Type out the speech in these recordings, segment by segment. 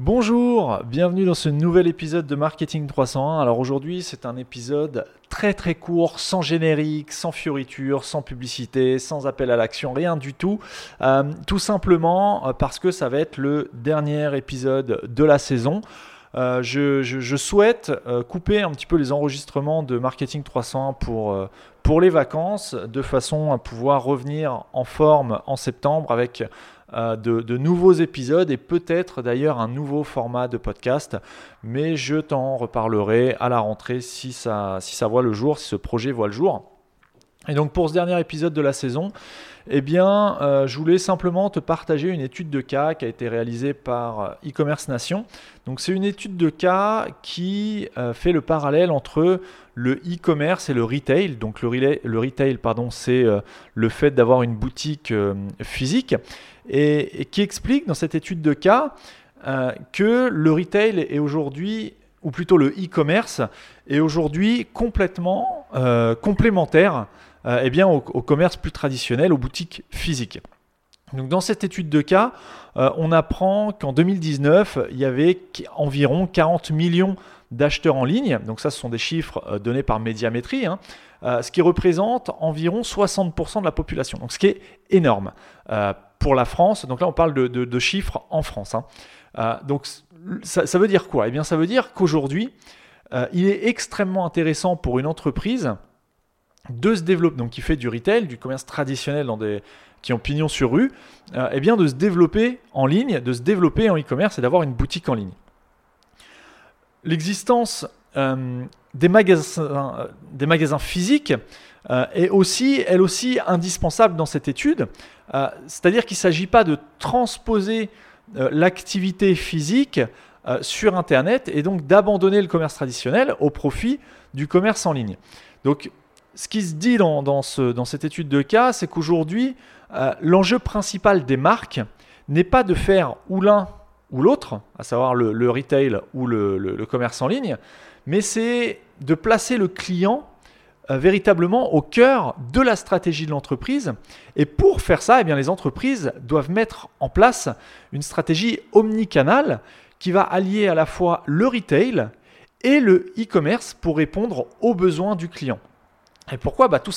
Bonjour, bienvenue dans ce nouvel épisode de Marketing 301. Alors aujourd'hui c'est un épisode très très court, sans générique, sans fioriture, sans publicité, sans appel à l'action, rien du tout. Euh, tout simplement euh, parce que ça va être le dernier épisode de la saison. Euh, je, souhaite couper un petit peu les enregistrements de Marketing 301 pour, pour les vacances, de façon à pouvoir revenir en forme en septembre avec euh, de, nouveaux épisodes et peut-être d'ailleurs un nouveau format de podcast. Mais je t'en reparlerai à la rentrée si ça, si ça voit le jour, si ce projet voit le jour. Et donc pour ce dernier épisode de la saison, eh bien, euh, je voulais simplement te partager une étude de cas qui a été réalisée par euh, e-commerce Nation. Donc c'est une étude de cas qui fait le parallèle entre le e-commerce et le retail. Donc le, retail, pardon, c'est le fait d'avoir une boutique physique et, qui explique dans cette étude de cas euh, que le retail est aujourd'hui, ou plutôt le e-commerce, est aujourd'hui complètement euh, complémentaire euh, eh bien, au, commerce plus traditionnel, aux boutiques physiques. Donc dans cette étude de cas, on apprend qu'en 2019, il y avait environ 40 millions d'acheteurs en ligne. Donc ça, ce sont des chiffres donnés par Médiamétrie. Hein. ce qui représente environ 60% de la population. Donc ce qui est énorme pour la France. Donc là, on parle de, chiffres en France. Hein. Euh, donc ça, veut dire quoi? Eh bien, ça veut dire qu'aujourd'hui, euh, il est extrêmement intéressant pour une entreprise de se développer, donc qui fait du retail, du commerce traditionnel dans des, qui ont pignon sur rue, euh, eh bien de se développer en ligne, de se développer en e-commerce et d'avoir une boutique en ligne. L'existence des, magasins, des magasins physiques est aussi, elle aussi indispensable dans cette étude euh, c'est-à-dire qu'il ne s'agit pas de transposer euh, l'activité physique euh, sur Internet et donc d'abandonner le commerce traditionnel au profit du commerce en ligne. Donc, ce qui se dit dans, cette étude de cas, c'est qu'aujourd'hui, l'enjeu principal des marques n'est pas de faire ou l'un ou l'autre, à savoir le, retail ou le commerce en ligne, mais c'est de placer le client euh, véritablement au cœur de la stratégie de l'entreprise. Et pour faire ça, eh les entreprises doivent mettre en place une stratégie omnicanale qui va allier à la fois le retail et le e-commerce pour répondre aux besoins du client. Et pourquoi? Bah, tout,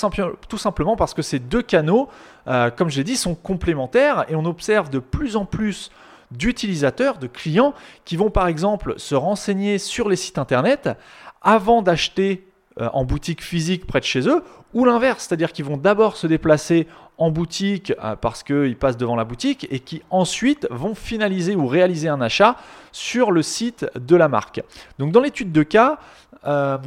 tout, simplement parce que ces deux canaux, euh, comme je l'ai dit, sont complémentaires et on observe de plus en plus d'utilisateurs, de clients qui vont par exemple se renseigner sur les sites internet avant d'acheter euh, en boutique physique près de chez eux, ou l'inverse, c'est-à-dire qu'ils vont d'abord se déplacer en boutique euh, parce qu'ils passent devant la boutique et qui ensuite vont finaliser ou réaliser un achat sur le site de la marque. Donc dans l'étude de cas, euh,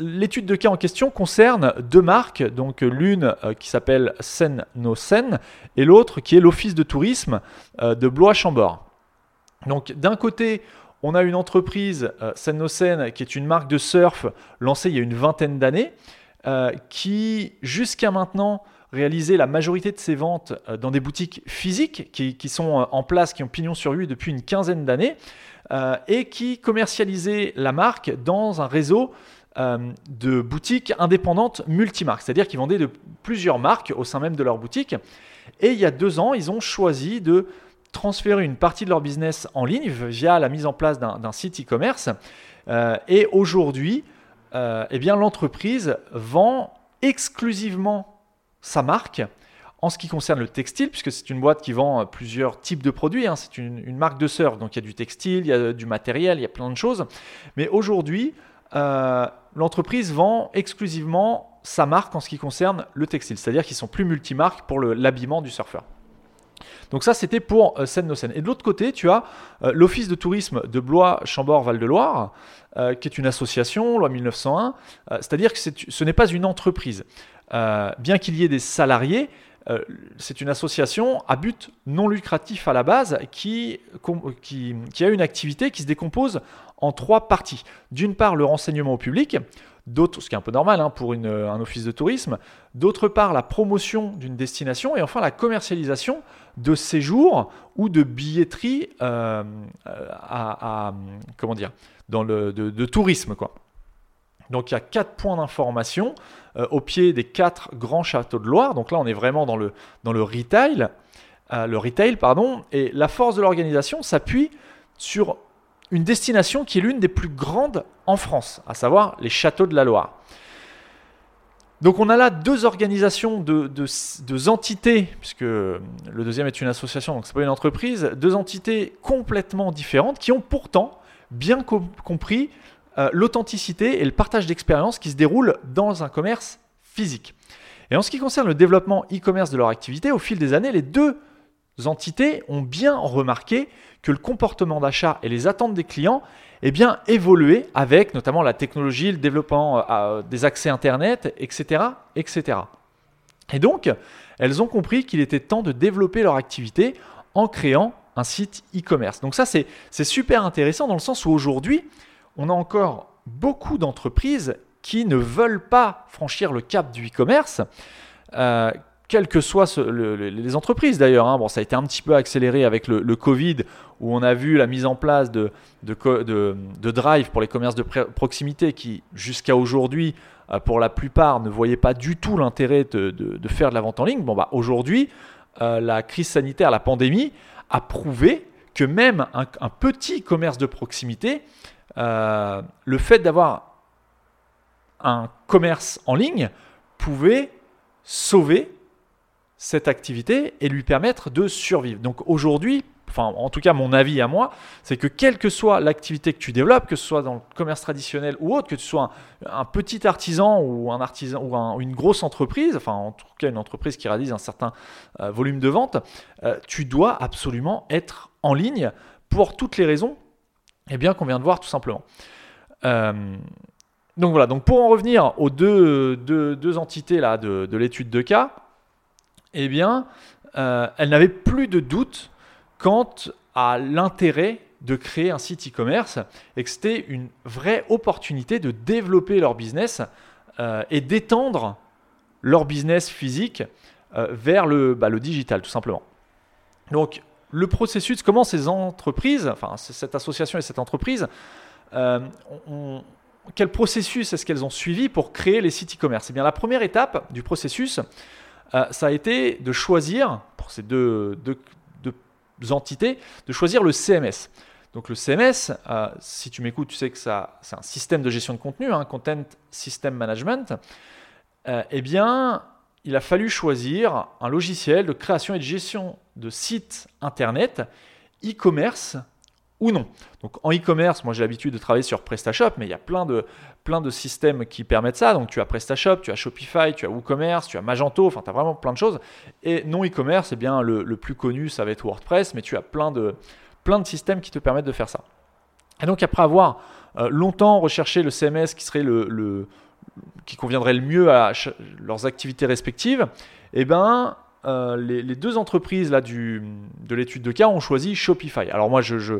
L'étude de cas en question concerne deux marques, donc l'une qui s'appelle Sen No Sen et l'autre qui est l'Office de tourisme de Blois-Chambord. Donc d'un côté, on a une entreprise, euh, Sen qui est une marque de surf lancée il y a une vingtaine d'années, euh, qui jusqu'à maintenant réalisait la majorité de ses ventes euh, dans des boutiques physiques qui, sont en place, qui ont pignon sur rue depuis une quinzaine d'années, et qui commercialisait la marque dans un réseau de boutiques indépendantes multimarques, c'est-à-dire qu'ils vendaient de plusieurs marques au sein même de leur boutique. Et il y a deux ans, ils ont choisi de transférer une partie de leur business en ligne via la mise en place d'un site e-commerce. Euh, et aujourd'hui, euh, eh l'entreprise vend exclusivement sa marque en ce qui concerne le textile, puisque c'est une boîte qui vend plusieurs types de produits. Hein. C'est une, marque de surf, donc il y a du textile, il y a du matériel, il y a plein de choses. Mais aujourd'hui, euh, l'entreprise vend exclusivement sa marque en ce qui concerne le textile, c'est-à-dire qu'ils sont plus multimarques pour l'habillement du surfeur. Donc ça, c'était pour euh, Seine-No-Seine. Et de l'autre côté, tu as euh, l'Office de tourisme de Blois-Chambord-Val-de-Loire, euh, qui est une association, loi 1901, c'est-à-dire que ce n'est pas une entreprise. bien qu'il y ait des salariés, c'est une association à but non lucratif à la base qui, a une activité qui se décompose en trois parties. D'une part, le renseignement au public, d'autre, ce qui est un peu normal hein, pour un office de tourisme, d'autre part, la promotion d'une destination, et enfin la commercialisation de séjour ou de billetterie euh, à, comment dire, dans le, de, tourisme. Quoi. Donc il y a quatre points d'information euh, au pied des quatre grands châteaux de Loire. Donc là, on est vraiment dans le, dans le retail. le retail, pardon, et la force de l'organisation s'appuie sur une destination qui est l'une des plus grandes en France, à savoir les châteaux de la Loire. Donc on a là deux organisations de, deux entités, puisque le deuxième est une association, donc c'est pas une entreprise, deux entités complètement différentes qui ont pourtant bien compris euh, l'authenticité et le partage d'expérience qui se déroulent dans un commerce physique. Et en ce qui concerne le développement e-commerce de leur activité, au fil des années, les deux entités ont bien remarqué que le comportement d'achat et les attentes des clients eh bien, évolué avec notamment la technologie, le développement euh, euh, des accès Internet, etc., etc. Et donc, elles ont compris qu'il était temps de développer leur activité en créant un site e-commerce. Donc ça, c'est super intéressant dans le sens où aujourd'hui, on a encore beaucoup d'entreprises qui ne veulent pas franchir le cap du e-commerce. Euh, quelles que soient les entreprises d'ailleurs. Hein. Bon, ça a été un petit peu accéléré avec le, Covid, où on a vu la mise en place de, de, drive pour les commerces de proximité qui, jusqu'à aujourd'hui, euh, pour la plupart, ne voyaient pas du tout l'intérêt de, faire de la vente en ligne. Bon, bah, aujourd'hui, euh, la crise sanitaire, la pandémie, a prouvé que même un, petit commerce de proximité, euh, le fait d'avoir un commerce en ligne pouvait sauver cette activité et lui permettre de survivre. Donc aujourd'hui, en tout cas mon avis à moi, c'est que quelle que soit l'activité que tu développes, que ce soit dans le commerce traditionnel ou autre, que tu sois un, petit artisan ou une grosse entreprise, enfin en tout cas une entreprise qui réalise un certain euh, volume de vente, euh, tu dois absolument être en ligne pour toutes les raisons eh bien qu'on vient de voir tout simplement. Euh, donc voilà, donc pour en revenir aux deux, entités de l'étude de cas, eh bien, euh, elle plus de doute quant à l'intérêt de créer un site e-commerce et que c'était une vraie opportunité de développer leur business euh, et d'étendre leur business physique euh, vers le, bah, le digital tout simplement. Donc le processus, comment ces entreprises, enfin cette association et cette entreprise, quel processus est-ce qu'elles ont suivi pour créer les sites e-commerce? Eh bien la première étape du processus, euh, ça a été de choisir, pour ces deux, entités, de choisir le CMS. Donc le CMS, euh, si tu m'écoutes, tu sais que c'est un système de gestion de contenu, hein, Content System Management. Euh, eh bien, il a fallu choisir un logiciel de création et de gestion de sites Internet, e-commerce non. Donc en e-commerce, moi j'ai l'habitude de travailler sur PrestaShop, mais il y a plein de, plein de systèmes qui permettent ça. Donc tu as PrestaShop, tu as Shopify, tu as WooCommerce, tu as Magento, enfin tu as vraiment plein de choses. Et non e-commerce, eh bien le, plus connu, ça va être WordPress, mais tu as plein de, plein de systèmes qui te permettent de faire ça. Et donc après avoir euh, longtemps recherché le CMS qui serait le, qui conviendrait le mieux à leurs activités respectives, eh ben, euh, les, deux entreprises là, de l'étude de cas ont choisi Shopify. Alors moi, je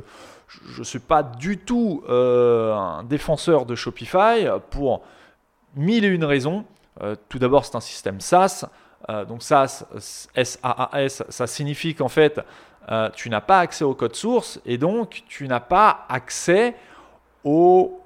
ne suis pas du tout euh, un défenseur de Shopify pour mille et une raisons. Euh, tout d'abord, c'est un système SaaS. donc SaaS, S-A-A-S, ça signifie qu'en fait, tu n'as pas accès au code source et donc tu n'as pas accès au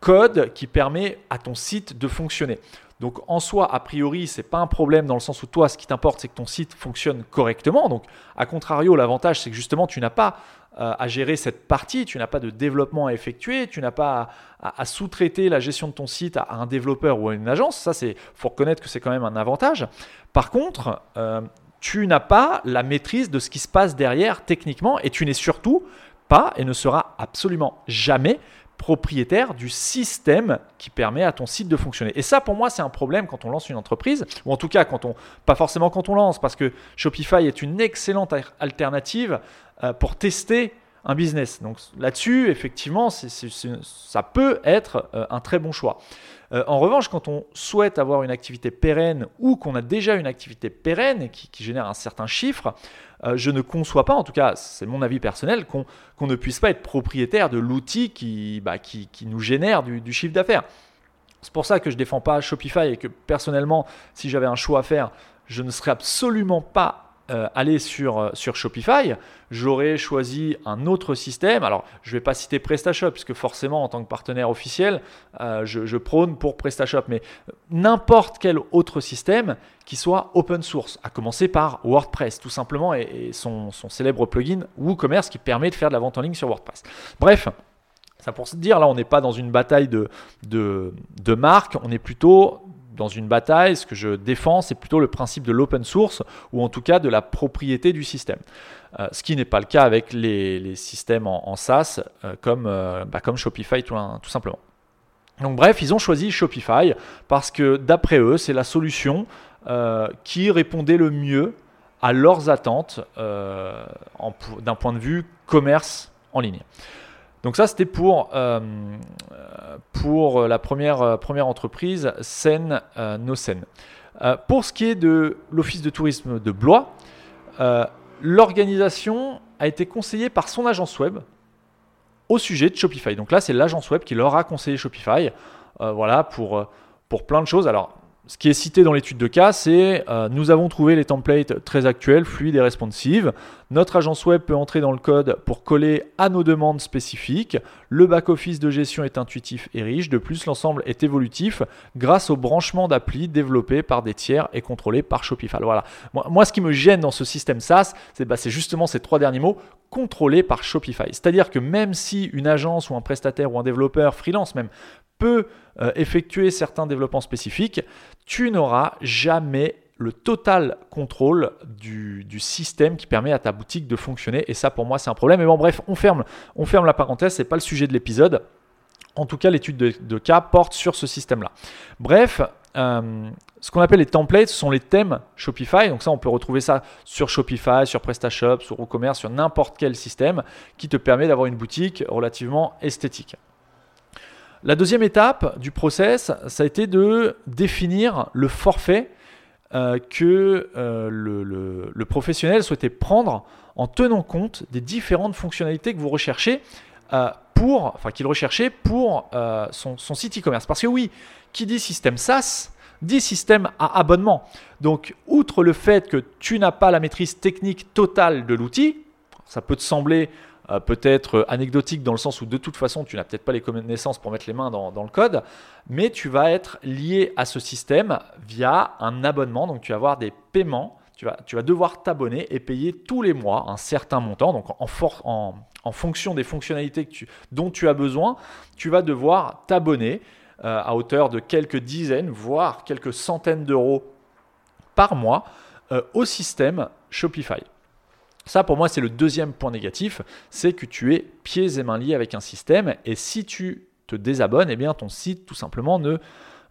code qui permet à ton site de fonctionner. Donc en soi, a priori, c'est pas un problème dans le sens où toi, ce qui t'importe, c'est que ton site fonctionne correctement. Donc, à contrario, l'avantage, c'est que justement, tu n'as pas euh, à gérer cette partie, tu n'as pas de développement à effectuer, tu n'as pas à, sous-traiter la gestion de ton site à, un développeur ou à une agence. Ça, c'est faut reconnaître que c'est quand même un avantage. Par contre, euh, tu n'as pas la maîtrise de ce qui se passe derrière techniquement et tu n'es surtout pas et ne seras absolument jamais propriétaire du système qui permet à ton site de fonctionner. Et ça, pour moi, c'est un problème quand on lance une entreprise, ou en tout cas quand on, pas forcément quand on lance, parce que Shopify est une excellente alternative euh, pour tester un business. Donc là-dessus, effectivement, ça peut être euh, un très bon choix. Euh, en revanche, quand on souhaite avoir une activité pérenne ou qu'on a déjà une activité pérenne qui, génère un certain chiffre, euh, je ne conçois pas, en tout cas c'est mon avis personnel, qu'on ne puisse pas être propriétaire de l'outil qui, bah, qui, nous génère du, chiffre d'affaires. C'est pour ça que je ne défends pas Shopify et que personnellement, si j'avais un choix à faire, je ne serais absolument pas euh, aller sur, euh, sur Shopify, j'aurais choisi un autre système. Alors, je ne vais pas citer PrestaShop, puisque forcément, en tant que partenaire officiel, euh, je, prône pour PrestaShop, mais n'importe quel autre système qui soit open source, à commencer par WordPress, tout simplement, et, son, célèbre plugin WooCommerce qui permet de faire de la vente en ligne sur WordPress. Bref, ça pour se dire, là, on n'est pas dans une bataille de, de, de marque, on est plutôt dans une bataille, ce que je défends, c'est plutôt le principe de l'open source ou en tout cas de la propriété du système. Euh, ce qui n'est pas le cas avec les, systèmes en, SaaS euh, comme, euh, bah, comme Shopify tout, tout, simplement. Donc bref, ils ont choisi Shopify parce que d'après eux, c'est la solution qui répondait le mieux à leurs attentes d'un point de vue commerce en ligne. Donc ça, c'était pour, euh, la première, euh, première entreprise, Seine euh, pour ce qui est de l'Office de tourisme de Blois, l'organisation a été conseillée par son agence web au sujet de Shopify. Donc là, c'est l'agence web qui leur a conseillé Shopify voilà, pour, pour plein de choses. Alors, ce qui est cité dans l'étude de cas, c'est euh, nous avons trouvé les templates très actuels, fluides et responsives. Notre agence web peut entrer dans le code pour coller à nos demandes spécifiques. Le back-office de gestion est intuitif et riche. De plus, l'ensemble est évolutif grâce au branchement d'appli développé par des tiers et contrôlé par Shopify. Voilà. Moi, ce qui me gêne dans ce système SaaS, bah, c'est justement ces trois derniers mots contrôlé par Shopify. C'est-à-dire que même si une agence ou un prestataire ou un développeur freelance même peut euh, effectuer certains développements spécifiques, tu n'auras jamais le total contrôle du, système qui permet à ta boutique de fonctionner. Et ça, pour moi, c'est un problème. Mais bon, bref, on ferme, la parenthèse, c'est pas le sujet de l'épisode. En tout cas, l'étude de, cas porte sur ce système-là. Bref, euh, ce qu'on appelle les templates, ce sont les thèmes Shopify. Donc ça, on peut retrouver ça sur Shopify, sur PrestaShop, sur WooCommerce, sur n'importe quel système qui te permet d'avoir une boutique relativement esthétique. La deuxième étape du process, ça a été de définir le forfait euh, que euh, le, professionnel souhaitait prendre en tenant compte des différentes fonctionnalités que vous recherchez euh, pour, enfin qu'il recherchait pour son, son, site e-commerce. Parce que oui, qui dit système SaaS dit système à abonnement. Donc, outre le fait que tu n'as pas la maîtrise technique totale de l'outil, ça peut te sembler euh, peut-être anecdotique dans le sens où de toute façon tu n'as peut-être pas les connaissances pour mettre les mains dans, le code, mais tu vas être lié à ce système via un abonnement, donc tu vas avoir des paiements, tu vas, devoir t'abonner et payer tous les mois un certain montant, donc en, fonction des fonctionnalités dont tu as besoin, tu vas devoir t'abonner euh, à hauteur de quelques dizaines, voire quelques centaines d'euros par mois euh, au système Shopify. Ça, pour moi, c'est le deuxième point négatif, c'est que tu es pieds et mains liés avec un système, et si tu te désabonnes, eh bien, ton site, tout simplement, ne,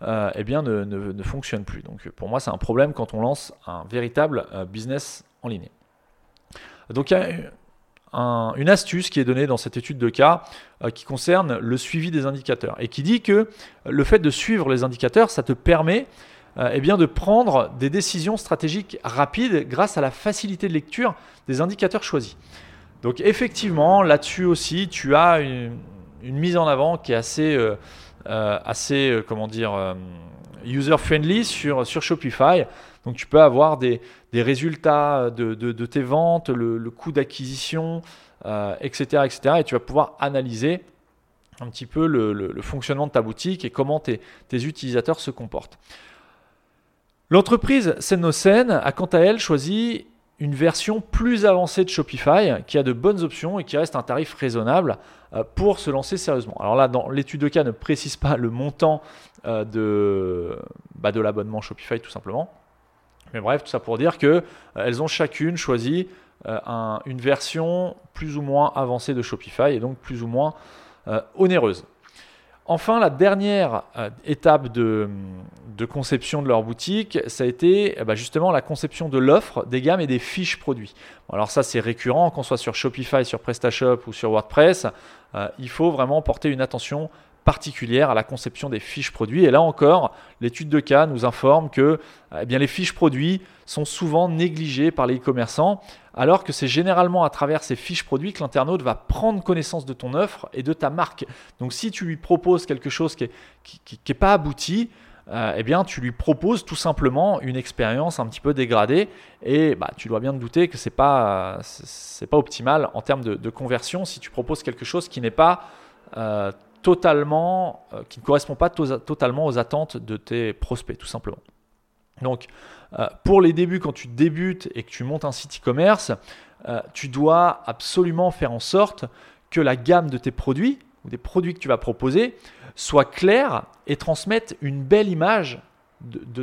euh, eh bien, ne, fonctionne plus. Donc, pour moi, c'est un problème quand on lance un véritable euh, business en ligne. Donc, il y a une astuce qui est donnée dans cette étude de cas euh, qui concerne le suivi des indicateurs et qui dit que le fait de suivre les indicateurs, ça te permet eh bien de prendre des décisions stratégiques rapides grâce à la facilité de lecture des indicateurs choisis. Donc effectivement, là-dessus aussi, tu as une, mise en avant qui est assez, euh, euh, assez comment dire, user-friendly sur, sur Shopify. Donc tu peux avoir des, résultats de, tes ventes, le, coût d'acquisition, etc., etc. Et tu vas pouvoir analyser un petit peu le, fonctionnement de ta boutique et comment tes utilisateurs se comportent. L'entreprise Senocen a quant à elle choisi une version plus avancée de Shopify qui a de bonnes options et qui reste un tarif raisonnable euh, pour se lancer sérieusement. Alors là, dans l'étude de cas ne précise pas le montant euh, de, bah, de l'abonnement Shopify tout simplement. Mais bref, tout ça pour dire qu'elles euh, ont chacune choisi une version plus ou moins avancée de Shopify et donc plus ou moins onéreuse. Enfin, la dernière euh, étape de, conception de leur boutique, ça a été eh ben, justement la conception de l'offre, des gammes et des fiches produits. alors ça, c'est récurrent, qu'on soit sur Shopify, sur PrestaShop ou sur WordPress, euh, il faut vraiment porter une attention particulière à la conception des fiches produits. Et là encore, l'étude de cas nous informe que eh bien, les fiches produits sont souvent négligées par les e-commerçants, alors que c'est généralement à travers ces fiches produits que l'internaute va prendre connaissance de ton offre et de ta marque. Donc si tu lui proposes quelque chose qui n'est qui, pas abouti, euh, eh bien, tu lui proposes tout simplement une expérience un petit peu dégradée. Et bah, tu dois bien te douter que c'est pas, c'est pas optimal en termes de, conversion si tu proposes quelque chose qui n'est pas euh, totalement, euh, qui ne correspond pas totalement aux attentes de tes prospects, tout simplement. Donc, pour les débuts, quand tu débutes et que tu montes un site e-commerce, tu dois absolument faire en sorte que la gamme de tes produits ou des produits que tu vas proposer soit claire et transmette une belle image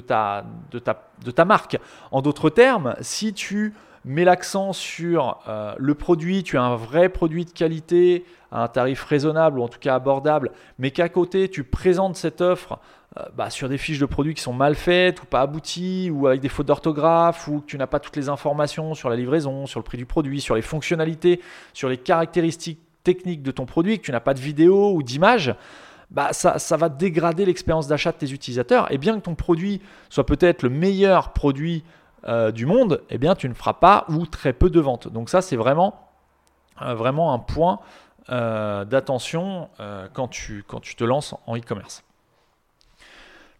ta, de ta, marque. En d'autres termes, si tu mets l'accent sur euh, le produit, tu as un vrai produit de qualité à un tarif raisonnable ou en tout cas abordable, mais qu'à côté tu présentes cette offre euh, bah, sur des fiches de produits qui sont mal faites ou pas abouties ou avec des fautes d'orthographe ou que tu n'as pas toutes les informations sur la livraison, sur le prix du produit, sur les fonctionnalités, sur les caractéristiques techniques de ton produit, que tu n'as pas de vidéo ou d'image, bah ça, ça, va dégrader l'expérience d'achat de tes utilisateurs. Et bien que ton produit soit peut-être le meilleur produit euh, du monde, eh bien tu ne feras pas ou très peu de ventes. Donc ça, c'est vraiment, euh, un point euh, d'attention quand, tu, te lances en e-commerce.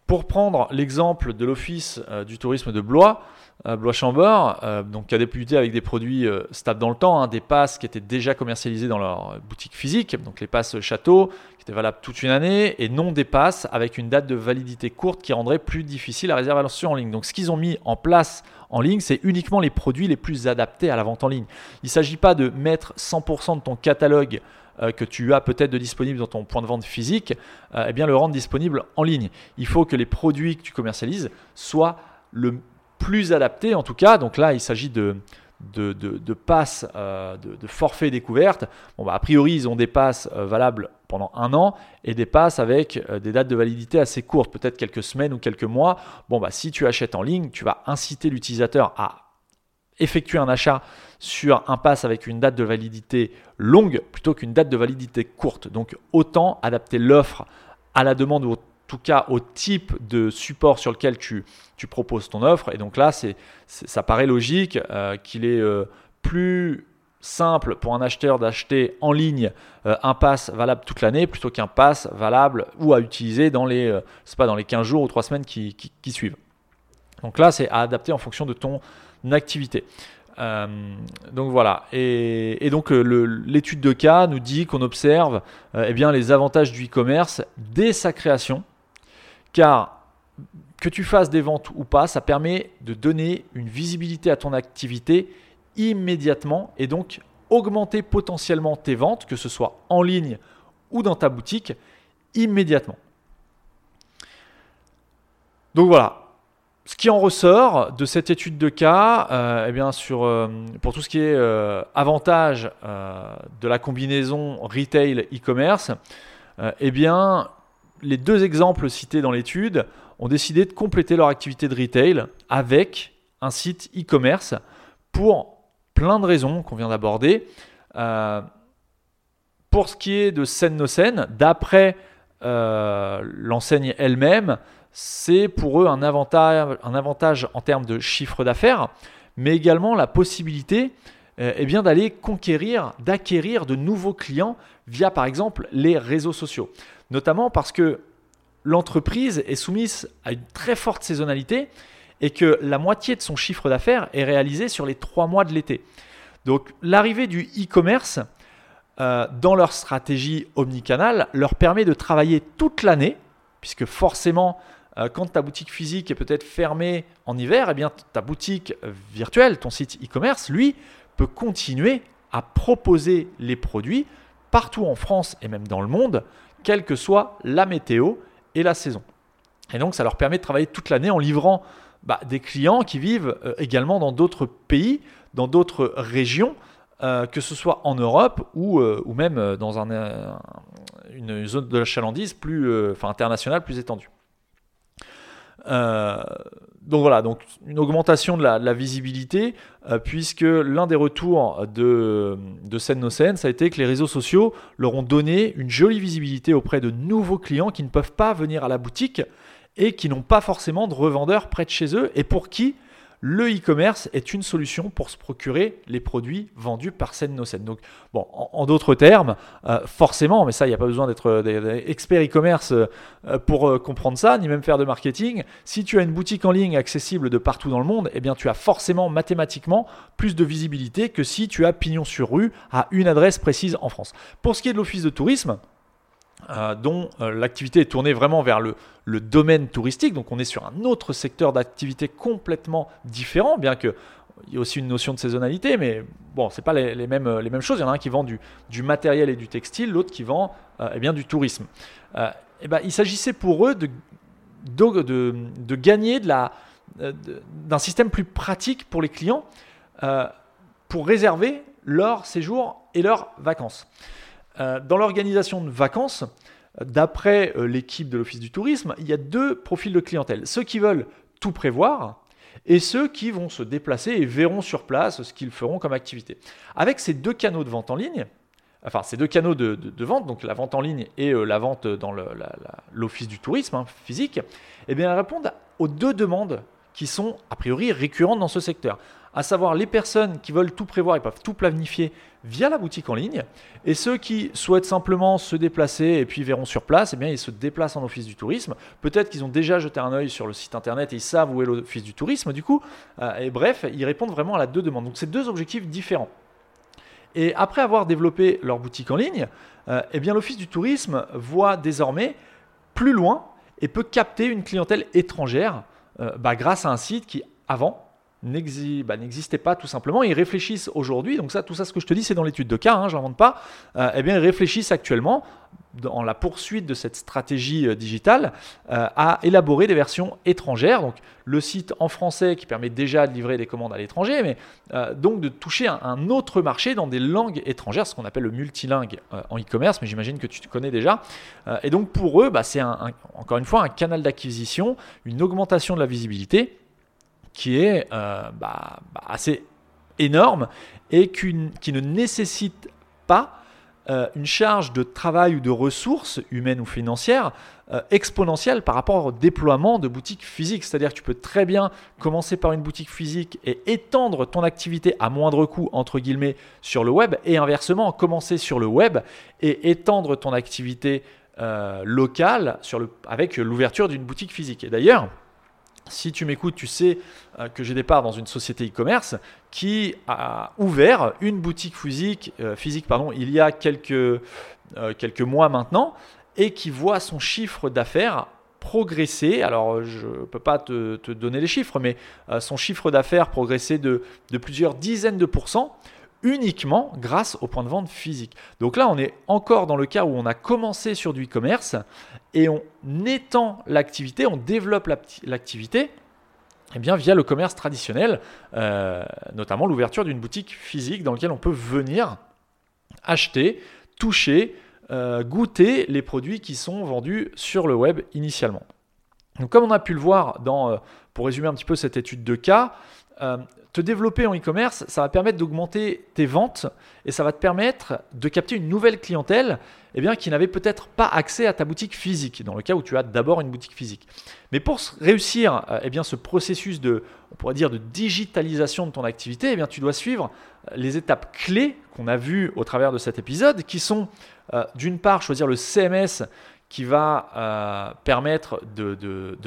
Pour prendre l'exemple de l'Office du tourisme de Blois, Blois-Chambord, donc qui a débuté avec des produits stables dans le temps, hein, des passes qui étaient déjà commercialisées dans leur boutique physique, donc les passes château qui étaient valables toute une année, et non des passes avec une date de validité courte qui rendrait plus difficile la réservation en ligne. Donc ce qu'ils ont mis en place en ligne, c'est uniquement les produits les plus adaptés à la vente en ligne. Il ne s'agit pas de mettre 100% de ton catalogue euh, que tu as peut-être de disponible dans ton point de vente physique, eh bien le rendre disponible en ligne. Il faut que les produits que tu commercialises soient le plus adapté en tout cas. Donc là, il s'agit de, de, de, passes, euh, de, forfaits. Bon, bah, a priori, ils ont des passes euh, valables pendant un an et des passes avec euh, des dates de validité assez courtes, peut-être quelques semaines ou quelques mois. Bon, bah, si tu achètes en ligne, tu vas inciter l'utilisateur à effectuer un achat sur un pass avec une date de validité longue plutôt qu'une date de validité courte. Donc autant adapter l'offre à la demande ou tout cas au type de support sur lequel tu, tu proposes ton offre. Et donc là, c'est, ça paraît logique euh, qu'il est euh, plus simple pour un acheteur d'acheter en ligne euh, un pass valable toute l'année plutôt qu'un pass valable ou à utiliser dans les, c'est pas dans les 15 jours ou 3 semaines qui, suivent. Donc là, c'est à adapter en fonction de ton activité. donc voilà. Et, donc l'étude de cas nous dit qu'on observe eh bien, les avantages du e-commerce dès sa création car que tu fasses des ventes ou pas, ça permet de donner une visibilité à ton activité immédiatement et donc augmenter potentiellement tes ventes, que ce soit en ligne ou dans ta boutique, immédiatement. Donc voilà, ce qui en ressort de cette étude de cas, euh, eh bien sur, euh, pour tout ce qui est euh, avantage de la combinaison retail e-commerce, eh bien les deux exemples cités dans l'étude ont décidé de compléter leur activité de retail avec un site e-commerce pour plein de raisons qu'on vient d'aborder. Euh, pour ce qui est de Scène No Scène, d'après euh, l'enseigne elle-même, c'est pour eux un avantage, en termes de chiffre d'affaires, mais également la possibilité euh, eh d'aller conquérir, d'acquérir de nouveaux clients via par exemple les réseaux sociaux notamment parce que l'entreprise est soumise à une très forte saisonnalité et que la moitié de son chiffre d'affaires est réalisé sur les trois mois de l'été. Donc l'arrivée du e-commerce euh, dans leur stratégie omnicanal leur permet de travailler toute l'année, puisque forcément, euh, quand ta boutique physique est peut-être fermée en hiver, eh bien, ta boutique virtuelle, ton site e-commerce, lui, peut continuer à proposer les produits partout en France et même dans le monde quelle que soit la météo et la saison. Et donc ça leur permet de travailler toute l'année en livrant bah, des clients qui vivent euh, également dans d'autres pays, dans d'autres régions, euh, que ce soit en Europe ou, euh, ou même dans un, une zone de la chalandise plus, enfin, internationale plus étendue. donc voilà, donc une augmentation de la, visibilité, puisque l'un des retours de, de Scène ça a été que les réseaux sociaux leur ont donné une jolie visibilité auprès de nouveaux clients qui ne peuvent pas venir à la boutique et qui n'ont pas forcément de revendeurs près de chez eux et pour qui le e-commerce est une solution pour se procurer les produits vendus par Scène Donc, bon, en, d'autres termes, euh, forcément, mais ça, il n'y a pas besoin d'être expert e-commerce euh, pour euh, comprendre ça, ni même faire de marketing. Si tu as une boutique en ligne accessible de partout dans le monde, eh bien, tu as forcément mathématiquement plus de visibilité que si tu as pignon sur rue à une adresse précise en France. Pour ce qui est de l'office de tourisme, euh, dont euh, l'activité est tournée vraiment vers le, domaine touristique. Donc on est sur un autre secteur d'activité complètement différent, bien que il y a aussi une notion de saisonnalité, mais bon, c'est pas les, mêmes, les mêmes choses. Il y en a un qui vend du, matériel et du textile, l'autre qui vend euh, eh bien, du tourisme. et ben, il s'agissait pour eux de, de, de, gagner d'un système plus pratique pour les clients pour réserver leur séjour et leurs vacances. Euh, dans l'organisation de vacances, d'après euh, l'équipe de l'Office du tourisme, il y a deux profils de clientèle. Ceux qui veulent tout prévoir et ceux qui vont se déplacer et verront sur place ce qu'ils feront comme activité. Avec ces deux canaux de vente en ligne, enfin ces deux canaux de, vente, donc la vente en ligne et euh, la vente dans l'Office du tourisme hein, physique, eh bien, elles répondent aux deux demandes qui sont a priori récurrentes dans ce secteur à savoir les personnes qui veulent tout prévoir et peuvent tout planifier via la boutique en ligne, et ceux qui souhaitent simplement se déplacer et puis verront sur place, eh bien ils se déplacent en office du tourisme. Peut-être qu'ils ont déjà jeté un œil sur le site internet et ils savent où est l'office du tourisme, du coup. Euh, et bref, ils répondent vraiment à la deux demandes. Donc c'est deux objectifs différents. Et après avoir développé leur boutique en ligne, euh, eh bien l'office du tourisme voit désormais plus loin et peut capter une clientèle étrangère euh, bah, grâce à un site qui avant bah, n'existait pas tout simplement. Ils réfléchissent aujourd'hui, donc ça, tout ça, ce que je te dis, c'est dans l'étude de cas, hein, je n'invente pas. Euh, eh bien, ils réfléchissent actuellement, dans la poursuite de cette stratégie euh, digitale, euh, à élaborer des versions étrangères. Donc, le site en français qui permet déjà de livrer des commandes à l'étranger, mais donc de toucher un, autre marché dans des langues étrangères, ce qu'on appelle le multilingue en e-commerce, mais j'imagine que tu connais déjà. et donc, pour eux, bah, c'est encore une fois un canal d'acquisition, une augmentation de la visibilité qui est euh, bah, bah, assez énorme et qui ne nécessite pas euh, une charge de travail ou de ressources humaines ou financières euh, exponentielle par rapport au déploiement de boutiques physiques. C'est-à-dire que tu peux très bien commencer par une boutique physique et étendre ton activité à moindre coût, entre guillemets, sur le web, et inversement, commencer sur le web et étendre ton activité locale avec l'ouverture d'une boutique physique. Et d'ailleurs, si tu m'écoutes, tu sais euh, que j'ai des parts dans une société e-commerce qui a ouvert une boutique physique, euh, physique il y a quelques, euh, quelques mois maintenant et qui voit son chiffre d'affaires progresser. Alors, je ne peux pas te, donner les chiffres, mais son chiffre d'affaires progresser de, de plusieurs dizaines de pourcents uniquement grâce au point de vente physique. Donc là, on est encore dans le cas où on a commencé sur du e-commerce et on étend l'activité, on développe l'activité eh bien, via le commerce traditionnel, euh, notamment l'ouverture d'une boutique physique dans laquelle on peut venir acheter, toucher, euh, goûter les produits qui sont vendus sur le web initialement. Donc, comme on a pu le voir dans, euh, pour résumer un petit peu cette étude de cas, te développer en e-commerce, ça va permettre d'augmenter tes ventes et ça va te permettre de capter une nouvelle clientèle eh bien, qui n'avait peut-être pas accès à ta boutique physique, dans le cas où tu as d'abord une boutique physique. Mais pour réussir euh, eh bien, ce processus de, on pourrait dire, de digitalisation de ton activité, eh bien, tu dois suivre euh, les étapes clés qu'on a vues au travers de cet épisode, qui sont euh, d'une part choisir le CMS qui va euh, permettre de,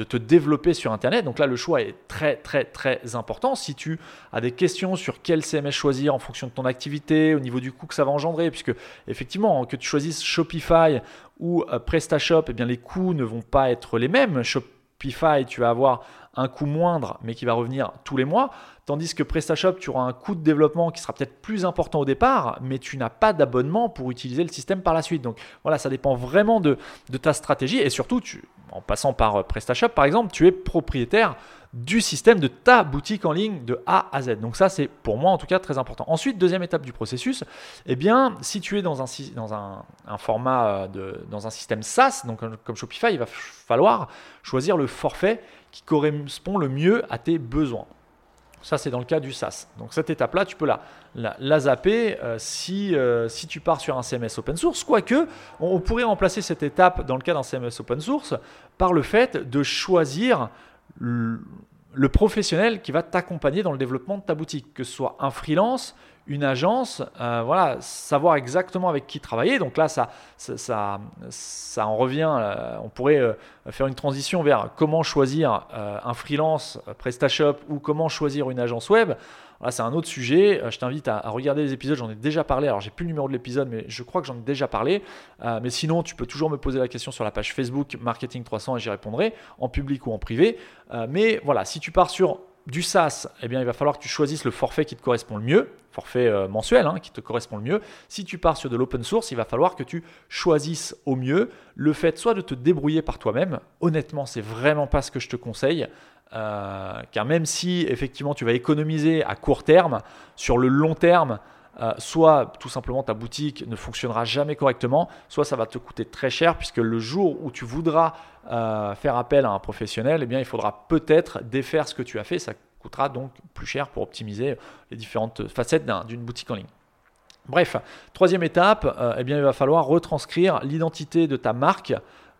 te développer sur Internet. Donc là, le choix est très, très, très important. Si tu as des questions sur quel CMS choisir en fonction de ton activité, au niveau du coût que ça va engendrer, puisque effectivement, que tu choisisses Shopify ou euh, PrestaShop, eh bien, les coûts ne vont pas être les mêmes. Shopify, tu vas avoir un coût moindre, mais qui va revenir tous les mois. Tandis que PrestaShop, tu auras un coût de développement qui sera peut-être plus important au départ, mais tu n'as pas d'abonnement pour utiliser le système par la suite. Donc voilà, ça dépend vraiment de, ta stratégie. Et surtout, en passant par euh, PrestaShop, par exemple, tu es propriétaire du système de ta boutique en ligne de A à Z. Donc ça, c'est pour moi en tout cas très important. Ensuite, deuxième étape du processus, eh bien, si tu es dans un, format, euh, dans un système SaaS, donc comme Shopify, il va falloir choisir le forfait qui correspond le mieux à tes besoins. Ça, c'est dans le cas du SaaS. Donc cette étape-là, tu peux la, zapper euh, si, euh, si tu pars sur un CMS open source. Quoique, on, pourrait remplacer cette étape dans le cas d'un CMS open source par le fait de choisir le professionnel qui va t'accompagner dans le développement de ta boutique, que ce soit un freelance, une agence, euh, voilà, savoir exactement avec qui travailler. Donc là, ça, ça, ça, en revient. Euh, on pourrait euh, faire une transition vers comment choisir un freelance PrestaShop ou comment choisir une agence web. Là, c'est un autre sujet. Je t'invite à, regarder les épisodes. J'en ai déjà parlé. Alors, j'ai plus le numéro de l'épisode, mais je crois que j'en ai déjà parlé. mais sinon, tu peux toujours me poser la question sur la page Facebook Marketing 300 et j'y répondrai en public ou en privé. mais voilà, si tu pars sur du SaaS, eh bien, il va falloir que tu choisisses le forfait qui te correspond le mieux, forfait euh, mensuel hein, qui te correspond le mieux. Si tu pars sur de l'open source, il va falloir que tu choisisses au mieux le fait soit de te débrouiller par toi-même. Honnêtement, c'est vraiment pas ce que je te conseille. Euh, car même si effectivement tu vas économiser à court terme, sur le long terme, euh, soit tout simplement ta boutique ne fonctionnera jamais correctement, soit ça va te coûter très cher puisque le jour où tu voudras euh, faire appel à un professionnel, eh bien, il faudra peut-être défaire ce que tu as fait. Ça coûtera donc plus cher pour optimiser les différentes facettes d'une boutique en ligne. Bref, troisième étape, euh, eh bien, il va falloir retranscrire l'identité de ta marque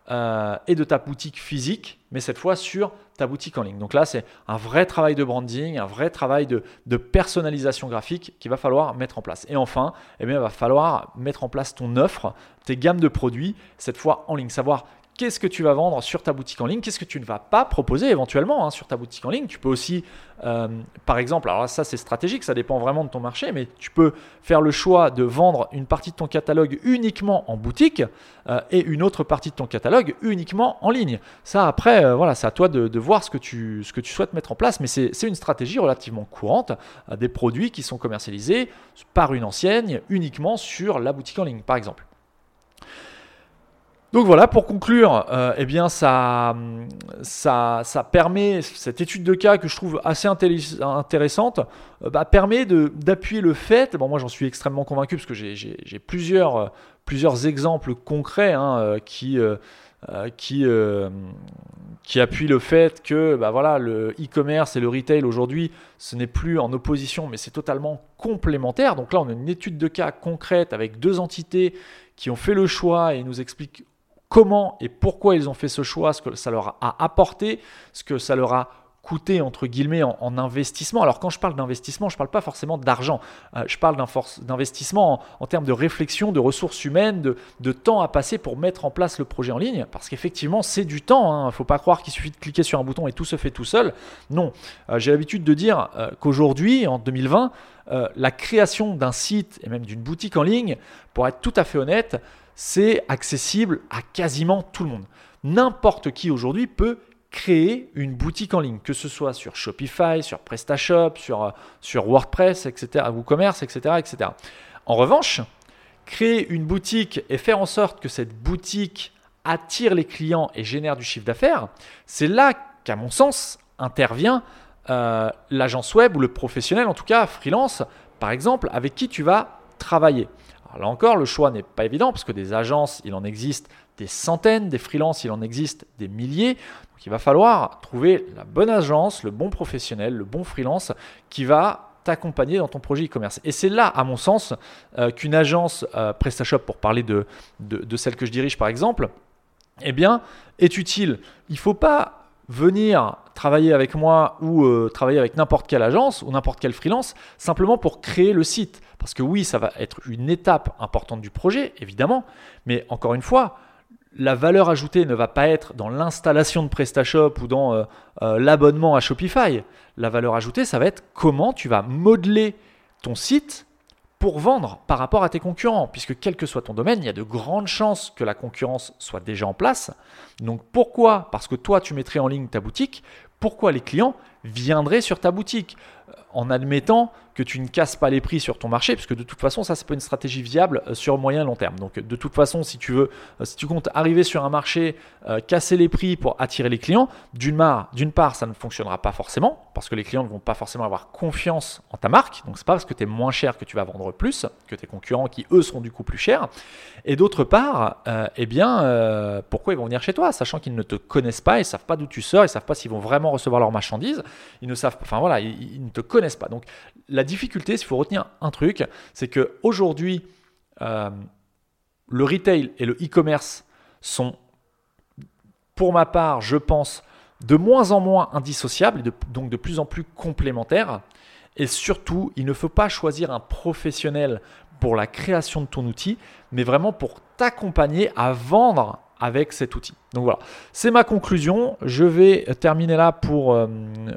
et de ta boutique physique, mais cette fois sur ta boutique en ligne. Donc là, c'est un vrai travail de branding, un vrai travail de, personnalisation graphique qu'il va falloir mettre en place. Et enfin, eh bien, il va falloir mettre en place ton offre, tes gammes de produits, cette fois en ligne. Savoir qu'est-ce que tu vas vendre sur ta boutique en ligne, qu'est-ce que tu ne vas pas proposer éventuellement hein, sur ta boutique en ligne. Tu peux aussi, euh, par exemple, alors ça c'est stratégique, ça dépend vraiment de ton marché, mais tu peux faire le choix de vendre une partie de ton catalogue uniquement en boutique euh, et une autre partie de ton catalogue uniquement en ligne. Ça après, euh, voilà, c'est à toi de, voir ce que, tu, ce que tu souhaites mettre en place, mais c'est une stratégie relativement courante des produits qui sont commercialisés par une enseigne uniquement sur la boutique en ligne, par exemple. Donc voilà, pour conclure, euh, eh bien ça, ça, ça, permet, cette étude de cas que je trouve assez intéressante, euh, bah, permet d'appuyer le fait, bon moi j'en suis extrêmement convaincu parce que j'ai plusieurs, euh, plusieurs exemples concrets hein, qui, qui, qui appuient le fait que bah, voilà, le e-commerce et le retail aujourd'hui, ce n'est plus en opposition, mais c'est totalement complémentaire. Donc là on a une étude de cas concrète avec deux entités qui ont fait le choix et nous expliquent comment et pourquoi ils ont fait ce choix, ce que ça leur a apporté, ce que ça leur a coûté entre guillemets en, investissement. Alors quand je parle d'investissement, je ne parle pas forcément d'argent, euh, je parle d'investissement en, termes de réflexion, de ressources humaines, de, temps à passer pour mettre en place le projet en ligne, parce qu'effectivement c'est du temps, il hein. ne faut pas croire qu'il suffit de cliquer sur un bouton et tout se fait tout seul. Non, euh, j'ai l'habitude de dire euh, qu'aujourd'hui, en 2020, la création d'un site et même d'une boutique en ligne, pour être tout à fait honnête, c'est accessible à quasiment tout le monde. N'importe qui aujourd'hui peut créer une boutique en ligne, que ce soit sur Shopify, sur PrestaShop, sur, euh, sur WordPress, etc., WooCommerce, etc., etc. En revanche, créer une boutique et faire en sorte que cette boutique attire les clients et génère du chiffre d'affaires, c'est là qu'à mon sens intervient euh, l'agence web ou le professionnel, en tout cas freelance, par exemple, avec qui tu vas travailler là encore, le choix n'est pas évident parce que des agences, il en existe des centaines, des freelances, il en existe des milliers. Donc il va falloir trouver la bonne agence, le bon professionnel, le bon freelance qui va t'accompagner dans ton projet e-commerce. Et c'est là, à mon sens, euh, qu'une agence euh, PrestaShop, pour parler de, de, celle que je dirige par exemple, eh bien, est utile. Il ne faut pas venir travailler avec moi ou euh, travailler avec n'importe quelle agence ou n'importe quel freelance simplement pour créer le site. Parce que oui, ça va être une étape importante du projet, évidemment, mais encore une fois, la valeur ajoutée ne va pas être dans l'installation de PrestaShop ou dans euh, euh, l'abonnement à Shopify. La valeur ajoutée, ça va être comment tu vas modeler ton site pour vendre par rapport à tes concurrents, puisque quel que soit ton domaine, il y a de grandes chances que la concurrence soit déjà en place. Donc pourquoi Parce que toi, tu mettrais en ligne ta boutique, pourquoi les clients viendraient sur ta boutique? En admettant que tu ne casses pas les prix sur ton marché, puisque de toute façon, ça, c'est pas une stratégie viable euh, sur moyen long terme. Donc, de toute façon, si tu veux, euh, si tu comptes arriver sur un marché, euh, casser les prix pour attirer les clients, d'une part, d'une part, ça ne fonctionnera pas forcément, parce que les clients ne vont pas forcément avoir confiance en ta marque. Donc, c'est pas parce que tu es moins cher que tu vas vendre plus que tes concurrents qui, eux, seront du coup plus chers. Et d'autre part, eh bien, pourquoi ils vont venir chez toi, sachant qu'ils ne te connaissent pas, ils savent pas d'où tu sors, ils savent pas s'ils vont vraiment recevoir leur marchandise, ils ne savent, enfin voilà, ils, ils ne te connaissent pas. Donc, la difficulté, s'il faut retenir un truc, c'est que aujourd'hui, euh, le retail et le e-commerce sont, pour ma part, je pense, de moins en moins indissociables, et donc de plus en plus complémentaires. Et surtout, il ne faut pas choisir un professionnel pour la création de ton outil, mais vraiment pour t'accompagner à vendre avec cet outil. Donc voilà, c'est ma conclusion. Je vais terminer là pour, euh,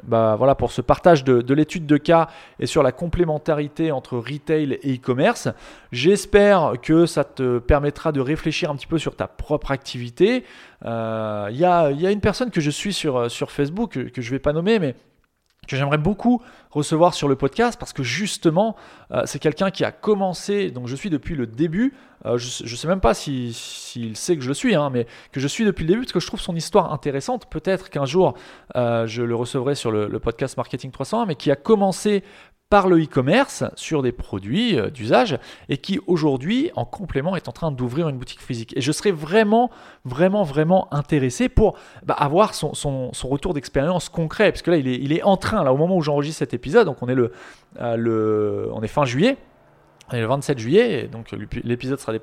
bah, voilà, pour ce partage de, l'étude de cas et sur la complémentarité entre retail et e-commerce. J'espère que ça te permettra de réfléchir un petit peu sur ta propre activité. Euh, il y, a, une personne que je suis sur, sur Facebook, que, que je ne vais pas nommer, mais que j'aimerais beaucoup recevoir sur le podcast parce que justement, euh, c'est quelqu'un qui a commencé, donc je suis depuis le début, euh, je ne sais même pas s'il sait que je le suis, hein, mais que je suis depuis le début parce que je trouve son histoire intéressante. Peut-être qu'un jour, euh, je le recevrai sur le, podcast Marketing 301, mais qui a commencé par le e-commerce sur des produits euh, d'usage et qui aujourd'hui, en complément, est en train d'ouvrir une boutique physique. Et je serais vraiment, vraiment, vraiment intéressé pour bah, avoir son, retour d'expérience concret, parce que là, il est, il est en train, là, au moment où j'enregistre cet épisode, donc on est, le, euh, le, on est fin juillet, on est le 27 juillet, et donc l'épisode sera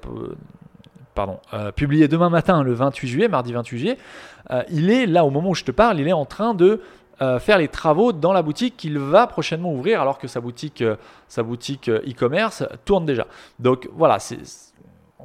pardon, euh, publié demain matin, le 28 juillet, mardi 28 juillet, il est là au moment où je te parle, il est en train de euh, faire les travaux dans la boutique qu'il va prochainement ouvrir alors que sa boutique euh, sa boutique euh, e-commerce tourne déjà. Donc voilà, c'est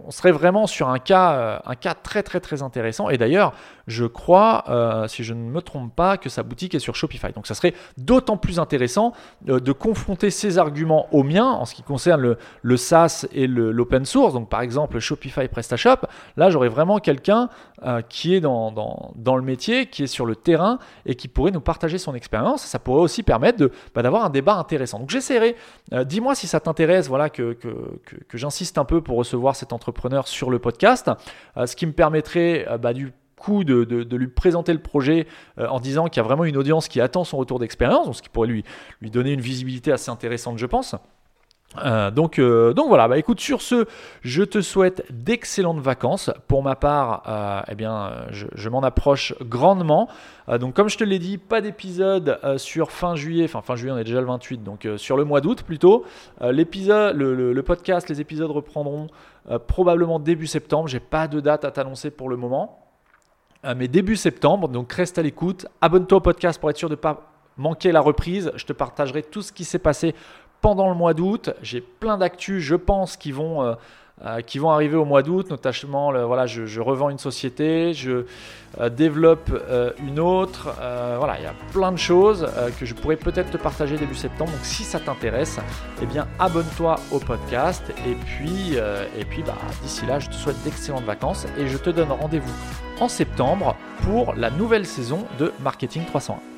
on serait vraiment sur un cas, euh, un cas très très très intéressant. Et d'ailleurs, je crois, euh, si je ne me trompe pas, que sa boutique est sur Shopify. Donc ça serait d'autant plus intéressant euh, de confronter ces arguments aux miens en ce qui concerne le, SaaS et l'open source. Donc par exemple Shopify PrestaShop. Là, j'aurais vraiment quelqu'un qui est dans, le métier, qui est sur le terrain et qui pourrait nous partager son expérience. Ça pourrait aussi permettre bah, d'avoir un débat intéressant. Donc j'essaierai. Dis-moi si ça t'intéresse, voilà, que, que j'insiste un peu pour recevoir cette entreprise sur le podcast, euh, ce qui me permettrait euh, bah, du coup de, lui présenter le projet euh, en disant qu'il y a vraiment une audience qui attend son retour d'expérience, ce qui pourrait lui donner une visibilité assez intéressante, je pense. Euh, donc, euh, donc voilà, bah écoute, sur ce, je te souhaite d'excellentes vacances. Pour ma part, euh, eh bien, je, m'en approche grandement. donc, comme je te l'ai dit, pas d'épisode sur fin juillet, enfin fin juillet, on est déjà le 28, donc sur le mois d'août plutôt. l'épisode, le, podcast, les épisodes reprendront probablement début septembre. J'ai pas de date à t'annoncer pour le moment, mais début septembre. Donc, reste à l'écoute. Abonne-toi au podcast pour être sûr de ne pas manquer la reprise. Je te partagerai tout ce qui s'est passé pendant le mois d'août. J'ai plein d'actus, je pense, qui vont, euh, euh, qui vont arriver au mois d'août. Notamment, voilà, je, revends une société, je euh, développe une autre. voilà, il y a plein de choses que je pourrais peut-être te partager début septembre. Donc, si ça t'intéresse, eh bien, abonne-toi au podcast. Et puis, et puis bah, d'ici là, je te souhaite d'excellentes vacances et je te donne rendez-vous en septembre pour la nouvelle saison de Marketing 301.